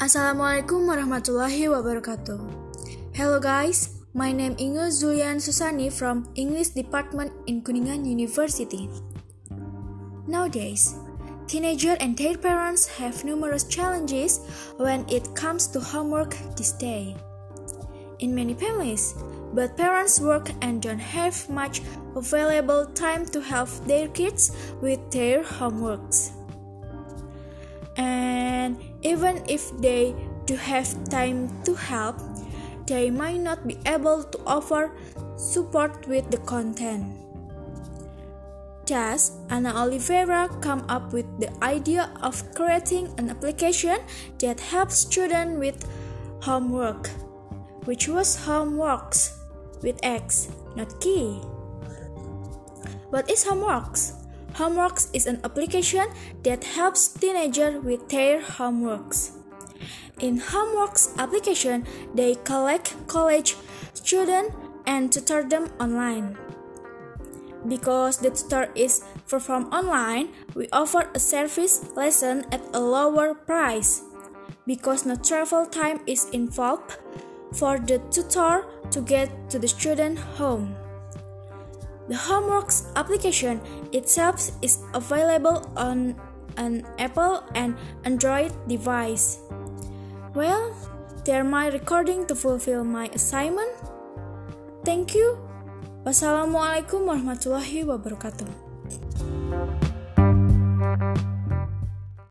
Assalamualaikum warahmatullahi wabarakatuh. Hello guys, my name Inge Zulian Susani from English Department in Kuningan University. Nowadays, teenagers and their parents have numerous challenges when it comes to homework this day. In many families, but parents work and don't have much available time to help their kids with their homeworks. And even if they do have time to help, they might not be able to offer support with the content. Thus, Ana Oliveira come up with the idea of creating an application that helps students with homework, which was Homeworks with X, not key. What is Homeworks? Homeworks is an application that helps teenagers with their homeworks. In Homeworks application, they collect college students and tutor them online. Because the tutor is performed online, we offer a service lesson at a lower price. Because no travel time is involved for the tutor to get to the student home. The Homeworks application itself is available on an Apple and Android device. Well, there my recording to fulfill my assignment. Thank you. Wassalamualaikum warahmatullahi wabarakatuh.